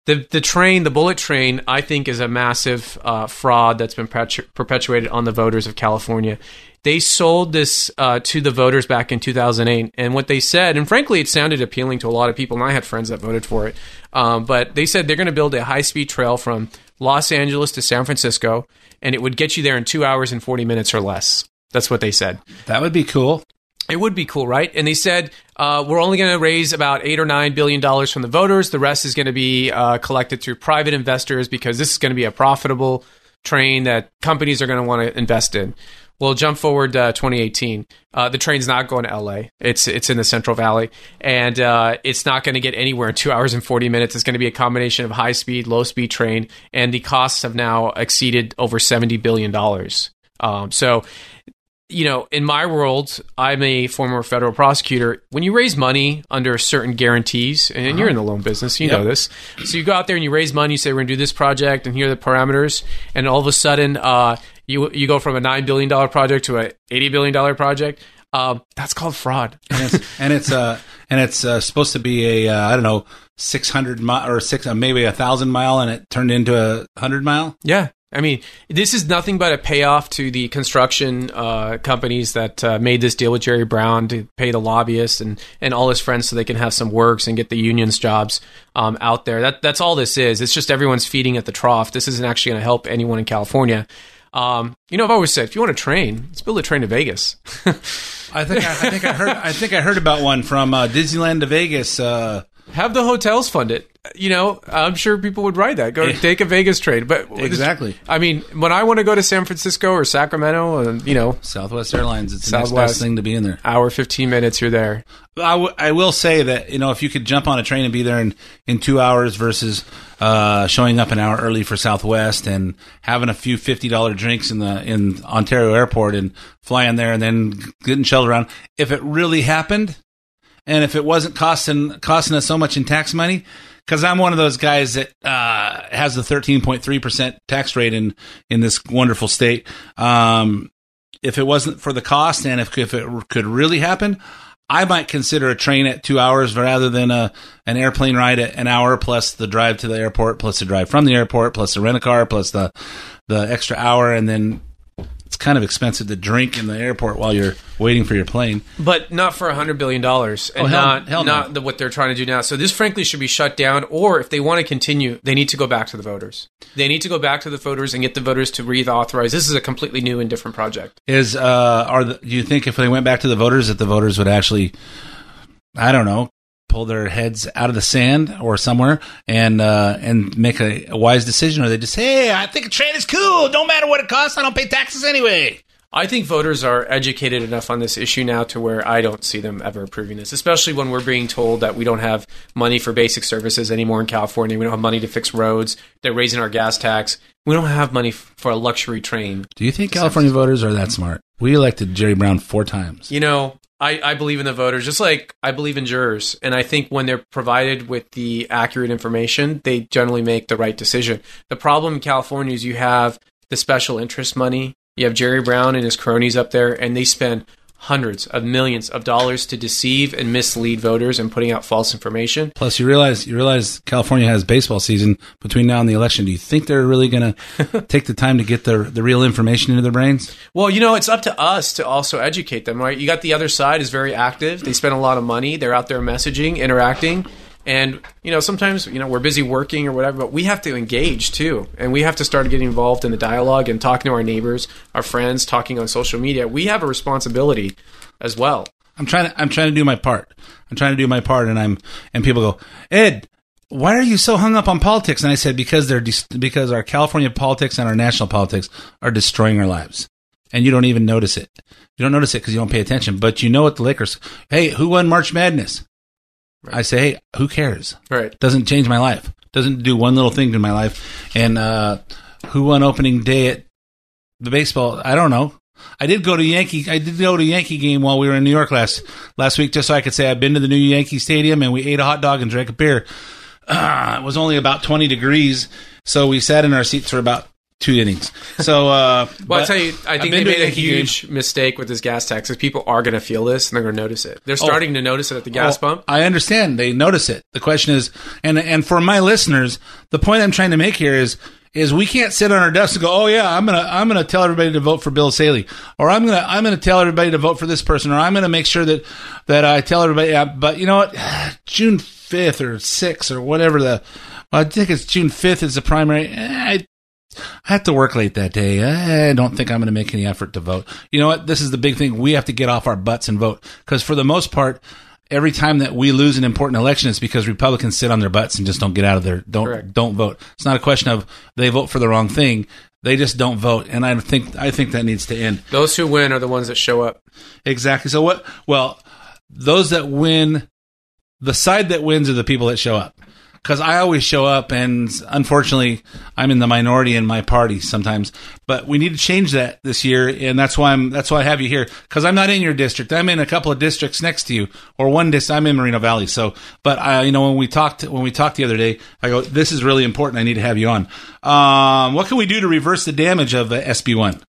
The the train, the bullet train, I think is a massive uh, fraud that's been perpetu- perpetuated on the voters of California. They sold this uh, to the voters back in 2008, and what they said, and frankly, it sounded appealing to a lot of people, and I had friends that voted for it. Um, but they said they're going to build a high speed trail from Los Angeles to San Francisco, and it would get you there in two hours and 40 minutes or less. That's what they said. That would be cool. It would be cool, right? And they said uh, we're only going to raise about eight or nine billion dollars from the voters. The rest is going to be uh, collected through private investors because this is going to be a profitable train that companies are going to want to invest in. Well, jump forward uh, 2018. Uh, the train's not going to LA. It's it's in the Central Valley, and uh, it's not going to get anywhere in two hours and 40 minutes. It's going to be a combination of high speed, low speed train, and the costs have now exceeded over 70 billion dollars. Um, so you know, in my world, I'm a former federal prosecutor. When you raise money under certain guarantees, and you're in the loan business, you know this. So you go out there and you raise money. You say we're going to do this project, and here are the parameters. And all of a sudden, uh, you you go from a nine billion dollar project to a eighty billion dollar project. Um, that's called fraud. and it's and it's uh and it's uh, supposed to be a uh, I don't know six hundred mile or six uh, maybe a thousand mile, and it turned into a hundred mile. Yeah. I mean, this is nothing but a payoff to the construction uh, companies that uh, made this deal with Jerry Brown to pay the lobbyists and, and all his friends so they can have some works and get the unions jobs um, out there. That that's all this is. It's just everyone's feeding at the trough. This isn't actually going to help anyone in California. Um, you know, I've always said if you want a train, let's build a train to Vegas. I think I, I think I heard I think I heard about one from uh, Disneyland to Vegas. Uh, Have the hotels fund it. You know, I'm sure people would ride that. Go take a Vegas train. But Exactly. I mean, when I want to go to San Francisco or Sacramento, and you know, Southwest Airlines, it's the next best thing to be in there. Hour 15 minutes, you're there. I, w- I will say that you know if you could jump on a train and be there in, in two hours versus uh, showing up an hour early for Southwest and having a few fifty dollar drinks in the in Ontario Airport and flying there and then getting shuttled around. If it really happened, and if it wasn't costing costing us so much in tax money, because I'm one of those guys that uh, has the 13.3 percent tax rate in in this wonderful state. Um, if it wasn't for the cost and if if it could really happen, I might consider a train at two hours rather than a an airplane ride at an hour plus the drive to the airport plus the drive from the airport plus the rent a car plus the the extra hour and then it's kind of expensive to drink in the airport while you're waiting for your plane. But not for a hundred billion dollars, and Oh, hell- not hell no. not the, what they're trying to do now. So this, frankly, should be shut down. Or if they want to continue, they need to go back to the voters. They need to go back to the voters and get the voters to reauthorize. This is a completely new and different project. Is uh, are the, do you think if they went back to the voters that the voters would actually, I don't know, pull their heads out of the sand or somewhere and uh, and make a, a wise decision, or they just say, hey, I think a train is cool. Don't matter what it costs. I don't pay taxes anyway. I think voters are educated enough on this issue now to where I don't see them ever approving this, especially when we're being told that we don't have money for basic services anymore in California. We don't have money to fix roads. They're raising our gas tax. We don't have money f- for a luxury train. Do you think California voters are that smart? We elected Jerry Brown four times. You know, I, I believe in the voters, just like I believe in jurors. And I think when they're provided with the accurate information, they generally make the right decision. The problem in California is you have the special interest money. You have Jerry Brown and his cronies up there, and they spend hundreds of millions of dollars to deceive and mislead voters and putting out false information. Plus, you realize you realize California has baseball season between now and the election. Do you think they're really going to take the time to get the the real information into their brains? Well, you know, it's up to us to also educate them, right? You got the other side is very active. They spend a lot of money. They're out there messaging, interacting. And, you know, sometimes, you know, we're busy working or whatever, but we have to engage too. And we have to start getting involved in the dialogue and talking to our neighbors, our friends, talking on social media. We have a responsibility as well. I'm trying to I'm trying to do my part. I'm trying to do my part, and I'm and people go, Ed, why are you so hung up on politics? And I said because they're dis- because our California politics and our national politics are destroying our lives, and you don't even notice it. You don't notice it because you don't pay attention, but you know what the Lakers. Hey, who won March Madness? I say, hey, who cares? Right. Doesn't change my life. Doesn't do one little thing to my life. And uh, who won opening day at the baseball? I don't know. I did go to Yankee. I did go to Yankee game while we were in New York last last week, just so I could say I've been to the new Yankee Stadium and we ate a hot dog and drank a beer. Uh, it was only about twenty degrees, so we sat in our seats for about two innings. So, uh, Well, I tell you, I think they made a Yankee game. huge mistake with this gas tax because people are going to feel this and they're going to notice it. They're starting to notice it at the gas Oh, pump. I understand. They notice it. The question is, and and for my listeners, the point I'm trying to make here is is we can't sit on our desks and go, oh yeah, I'm gonna I'm gonna tell everybody to vote for Bill Essayli, or I'm gonna I'm gonna tell everybody to vote for this person, or I'm gonna make sure that that I tell everybody. Yeah, but you know what? June fifth or sixth or whatever the I think it's June fifth is the primary. Eh, I I have to work late that day. I don't think I'm going to make any effort to vote. You know what? This is the big thing. We have to get off our butts and vote because for the most part, every time that we lose an important election, it's because Republicans sit on their butts and just don't get out of there. Don't Correct. don't vote. It's not a question of they vote for the wrong thing. They just don't vote, and I think I think that needs to end. Those who win are the ones that show up. Exactly. So what? Well, those that win, the side that wins are the people that show up. Because I always show up, and unfortunately, I'm in the minority in my party sometimes. But we need to change that this year, and that's why I'm that's why I have you here. Because I'm not in your district. I'm in a couple of districts next to you, or one district. I'm in Moreno Valley. So, but I, you know, when we talked when we talked the other day, I go, this is really important. I need to have you on. Um, what can we do to reverse the damage of the SB one?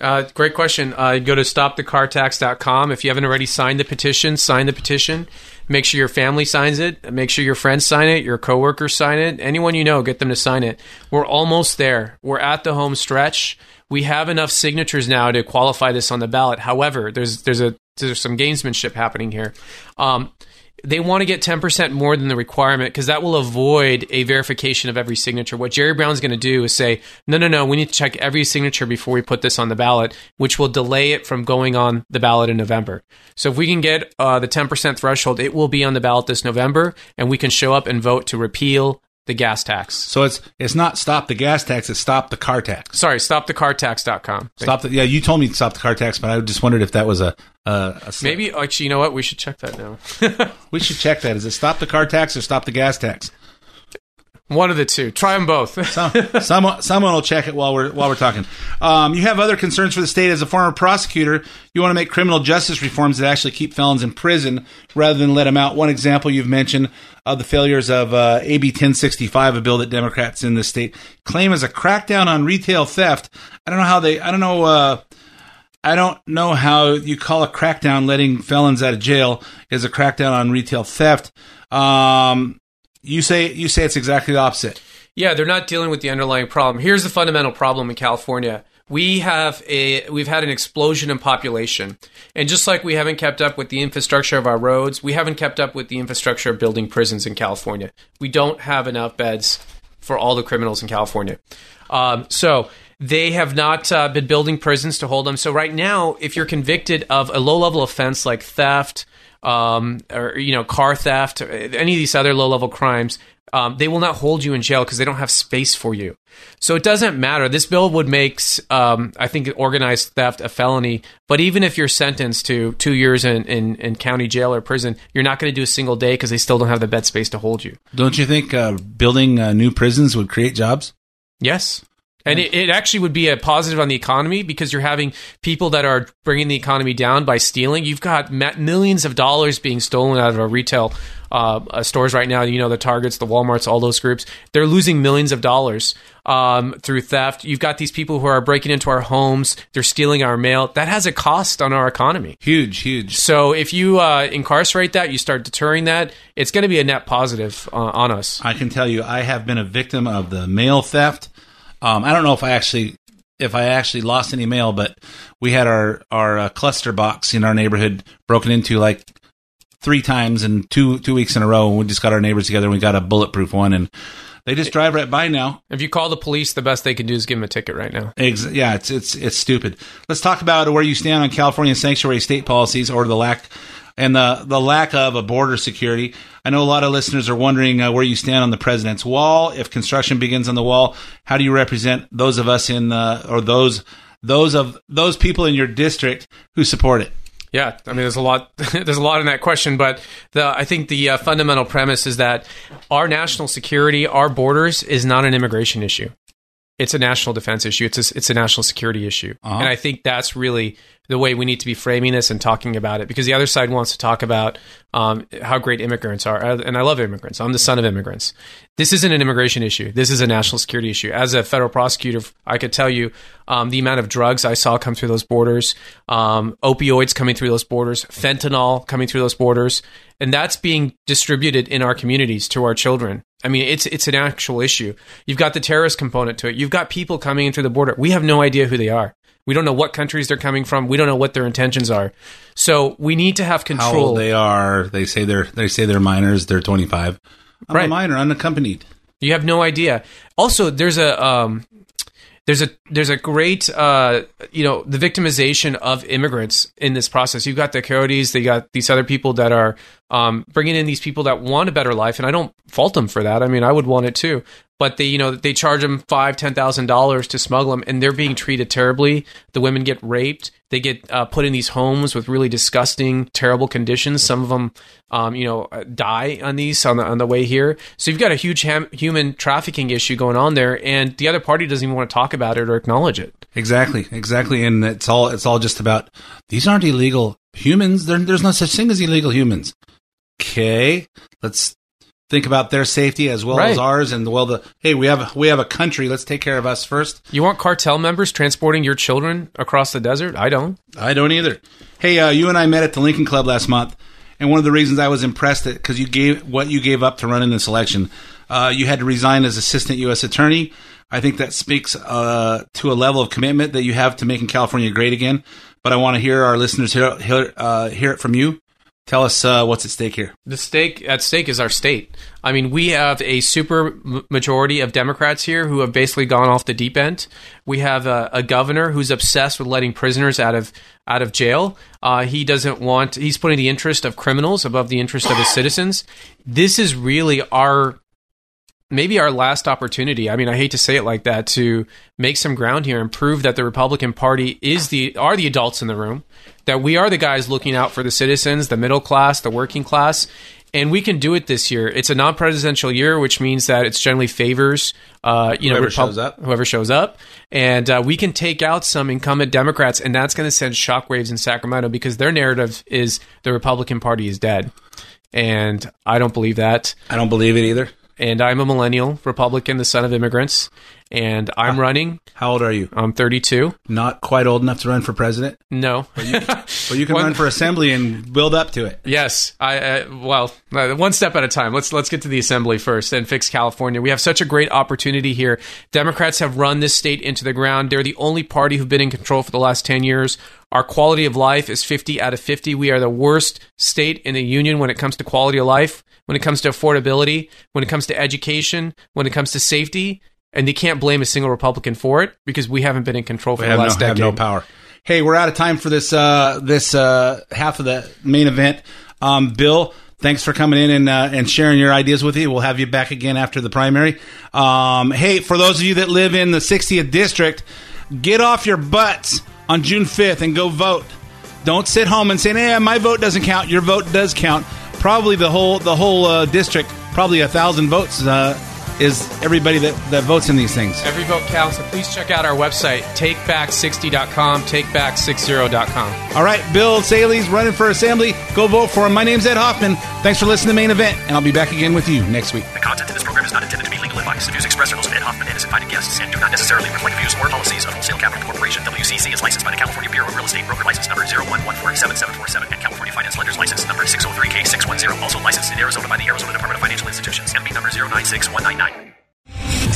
Uh, great question. Uh, go to stopthecartax.com. If you haven't already signed the petition, sign the petition. Make sure your family signs it. Make sure your friends sign it. Your coworkers sign it. Anyone you know, get them to sign it. We're almost there. We're at the home stretch. We have enough signatures now to qualify this on the ballot. However, there's there's a there's some gamesmanship happening here. Um, they want to get 10% more than the requirement because that will avoid a verification of every signature. What Jerry Brown's going to do is say, no, no, no, we need to check every signature before we put this on the ballot, which will delay it from going on the ballot in November. So if we can get uh, the 10% threshold, it will be on the ballot this November, and we can show up and vote to repeal the gas tax. So it's it's not stop the gas tax, it's stop the car tax. Sorry, stopthecartax.com. Stop the yeah. You told me to stop the car tax, but I just wondered if that was a, a, a Maybe, actually, you know what? We should check that now. we should check that. Is it stop the car tax or stop the gas tax? One of the two. Try them both. someone, someone will check it while we're while we're talking. Um, you have other concerns for the state as a former prosecutor. You want to make criminal justice reforms that actually keep felons in prison rather than let them out. One example you've mentioned of the failures of uh, AB 1065, a bill that Democrats in the state claim as a crackdown on retail theft. I don't know how they. I don't know. Uh, I don't know how you call a crackdown letting felons out of jail is a crackdown on retail theft. Um, you say you say it's exactly the opposite. Yeah, they're not dealing with the underlying problem. Here's the fundamental problem in California. we have a we've had an explosion in population, and just like we haven't kept up with the infrastructure of our roads, we haven't kept up with the infrastructure of building prisons in California. We don't have enough beds for all the criminals in California. Um, so they have not uh, been building prisons to hold them. So right now, if you're convicted of a low level offense like theft, um, or you know, car theft, any of these other low level crimes, um, they will not hold you in jail because they don't have space for you. So it doesn't matter. This bill would make, um, I think, organized theft a felony. But even if you're sentenced to two years in, in, in county jail or prison, you're not going to do a single day because they still don't have the bed space to hold you. Don't you think uh, building uh, new prisons would create jobs? Yes. And it, it actually would be a positive on the economy because you're having people that are bringing the economy down by stealing. You've got ma- millions of dollars being stolen out of our retail uh, uh, stores right now. You know, the Targets, the Walmarts, all those groups. They're losing millions of dollars um, through theft. You've got these people who are breaking into our homes. They're stealing our mail. That has a cost on our economy. Huge, huge. So if you uh, incarcerate that, you start deterring that, it's going to be a net positive uh, on us. I can tell you, I have been a victim of the mail theft. Um, I don't know if I actually if I actually lost any mail, but we had our our uh, cluster box in our neighborhood broken into like three times in two two weeks in a row. And we just got our neighbors together and we got a bulletproof one, and they just drive right by now. If you call the police, the best they can do is give them a ticket right now. Ex- yeah, it's it's it's stupid. Let's talk about where you stand on California sanctuary state policies or the lack and the the lack of a border security. I know a lot of listeners are wondering uh, where you stand on the president's wall. If construction begins on the wall, how do you represent those of us in uh, or those those of those people in your district who support it? Yeah, I mean, there's a lot. there's a lot in that question, but the, I think the uh, fundamental premise is that our national security, our borders, is not an immigration issue. It's a national defense issue. It's a, it's a national security issue, Uh-huh. and I think that's really the way we need to be framing this and talking about it. Because the other side wants to talk about um, how great immigrants are, Uh, and I love immigrants. I'm the son of immigrants. This isn't an immigration issue. This is a national security issue. As a federal prosecutor, I could tell you um, the amount of drugs I saw come through those borders, um, opioids coming through those borders, fentanyl coming through those borders, and that's being distributed in our communities to our children. I mean, it's it's an actual issue. You've got the terrorist component to it. You've got people coming in through the border. We have no idea who they are. We don't know what countries they're coming from. We don't know what their intentions are. So we need to have control. How old they are? They say they're they say they're minors. They're 25. I'm a minor, unaccompanied. You have no idea. Also, there's a um, there's a there's a great uh, you know the victimization of immigrants in this process. You've got the coyotes, they got these other people that are um, bringing in these people that want a better life, and I don't fault them for that. I mean, I would want it too. But they, you know, they charge them five, ten thousand dollars to smuggle them, and they're being treated terribly. The women get raped. They get uh, put in these homes with really disgusting, terrible conditions. Some of them, um, you know, uh, die on these on the on the way here. So you've got a huge ham- human trafficking issue going on there, and the other party doesn't even want to talk about it or acknowledge it. Exactly, exactly, and it's all it's all just about these aren't illegal humans. There, there's no such thing as illegal humans. Okay, let's think about their safety as well as ours, and well, the hey, we have we have a country. Let's take care of us first. You want cartel members transporting your children across the desert? I don't. I don't either. Hey, uh, you and I met at the Lincoln Club last month, and one of the reasons I was impressed that because you gave what you gave up to run in this election, uh, you had to resign as assistant U.S. attorney. I think that speaks uh, to a level of commitment that you have to making California great again. But I want to hear our listeners hear hear, uh, hear it from you. Tell us uh, what's at stake here. The stake at stake is our state. I mean, we have a super majority of Democrats here who have basically gone off the deep end. We have a, a governor who's obsessed with letting prisoners out of out of jail. Uh, he doesn't want. He's putting the interest of criminals above the interest of his citizens. This is really our maybe our last opportunity. I mean, I hate to say it like that to make some ground here and prove that the Republican Party is the are the adults in the room, that we are the guys looking out for the citizens, the middle class, the working class. And we can do it this year. It's a non-presidential year, which means that it's generally favors, uh, you know, Whoever shows up. whoever shows up, and uh, we can take out some incumbent Democrats, and that's going to send shockwaves in Sacramento because their narrative is the Republican Party is dead, and I don't believe that. I don't believe it either. And I'm a millennial Republican, the son of immigrants, and I'm running. How old are you? I'm 32. Not quite old enough to run for president. No, but you, but you can run for assembly and build up to it. Yes, I uh, well, uh, one step at a time. Let's let's get to the assembly first and fix California. We have such a great opportunity here. Democrats have run this state into the ground. They're the only party who've been in control for the last 10 years. Our quality of life is 50 out of 50. We are the worst state in the union when it comes to quality of life, when it comes to affordability, when it comes to education, when it comes to safety. And they can't blame a single Republican for it because we haven't been in control for We the have last no, have decade. no power. Hey, we're out of time for this uh, this uh, half of the main event. Um, Bill, thanks for coming in and uh, and sharing your ideas with you. We'll have you back again after the primary. Um, hey, for those of you that live in the 60th district, get off your butts on June 5th and go vote. Don't sit home and say, "Nah, my vote doesn't count." Your vote does count. Probably the whole the whole uh, district, probably a thousand votes uh, is everybody that, that votes in these things. Every vote counts. So please check out our website, takeback60.com, takeback60.com. All right, Bill Essayli's running for assembly. Go vote for him. My name's Ed Hoffman. Thanks for listening to Main Event, and I'll be back again with you next week. The content of this program is advice. The views expressed are those of Ed Hoffman and his invited guests and do not necessarily reflect views or policies of Wholesale Capital Corporation. WCC is licensed by the California Bureau of Real Estate Broker License Number 011477747 and California Finance Lenders License Number 603K610. Also licensed in Arizona by the Arizona Department of Financial Institutions. MB number 096199.